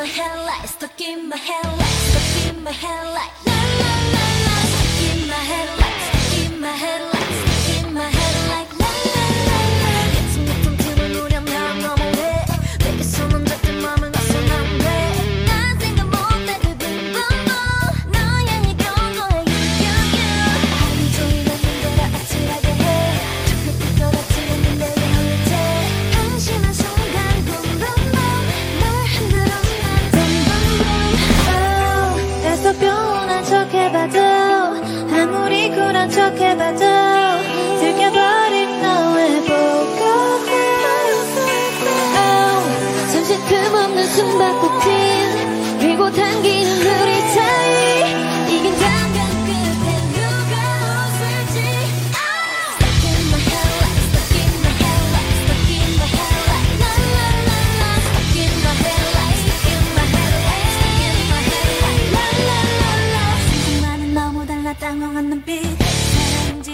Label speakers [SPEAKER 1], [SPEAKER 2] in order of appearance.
[SPEAKER 1] my headlights. stuck in my headlights. stuck in my headlights.
[SPEAKER 2] 생각해봐도 들켜버린 너의 보고 oh, 아, 잠시 틈없는 숨바꼭질 그리고 당기는 우리 사이. 이긴 감각 땅 엉하는 빛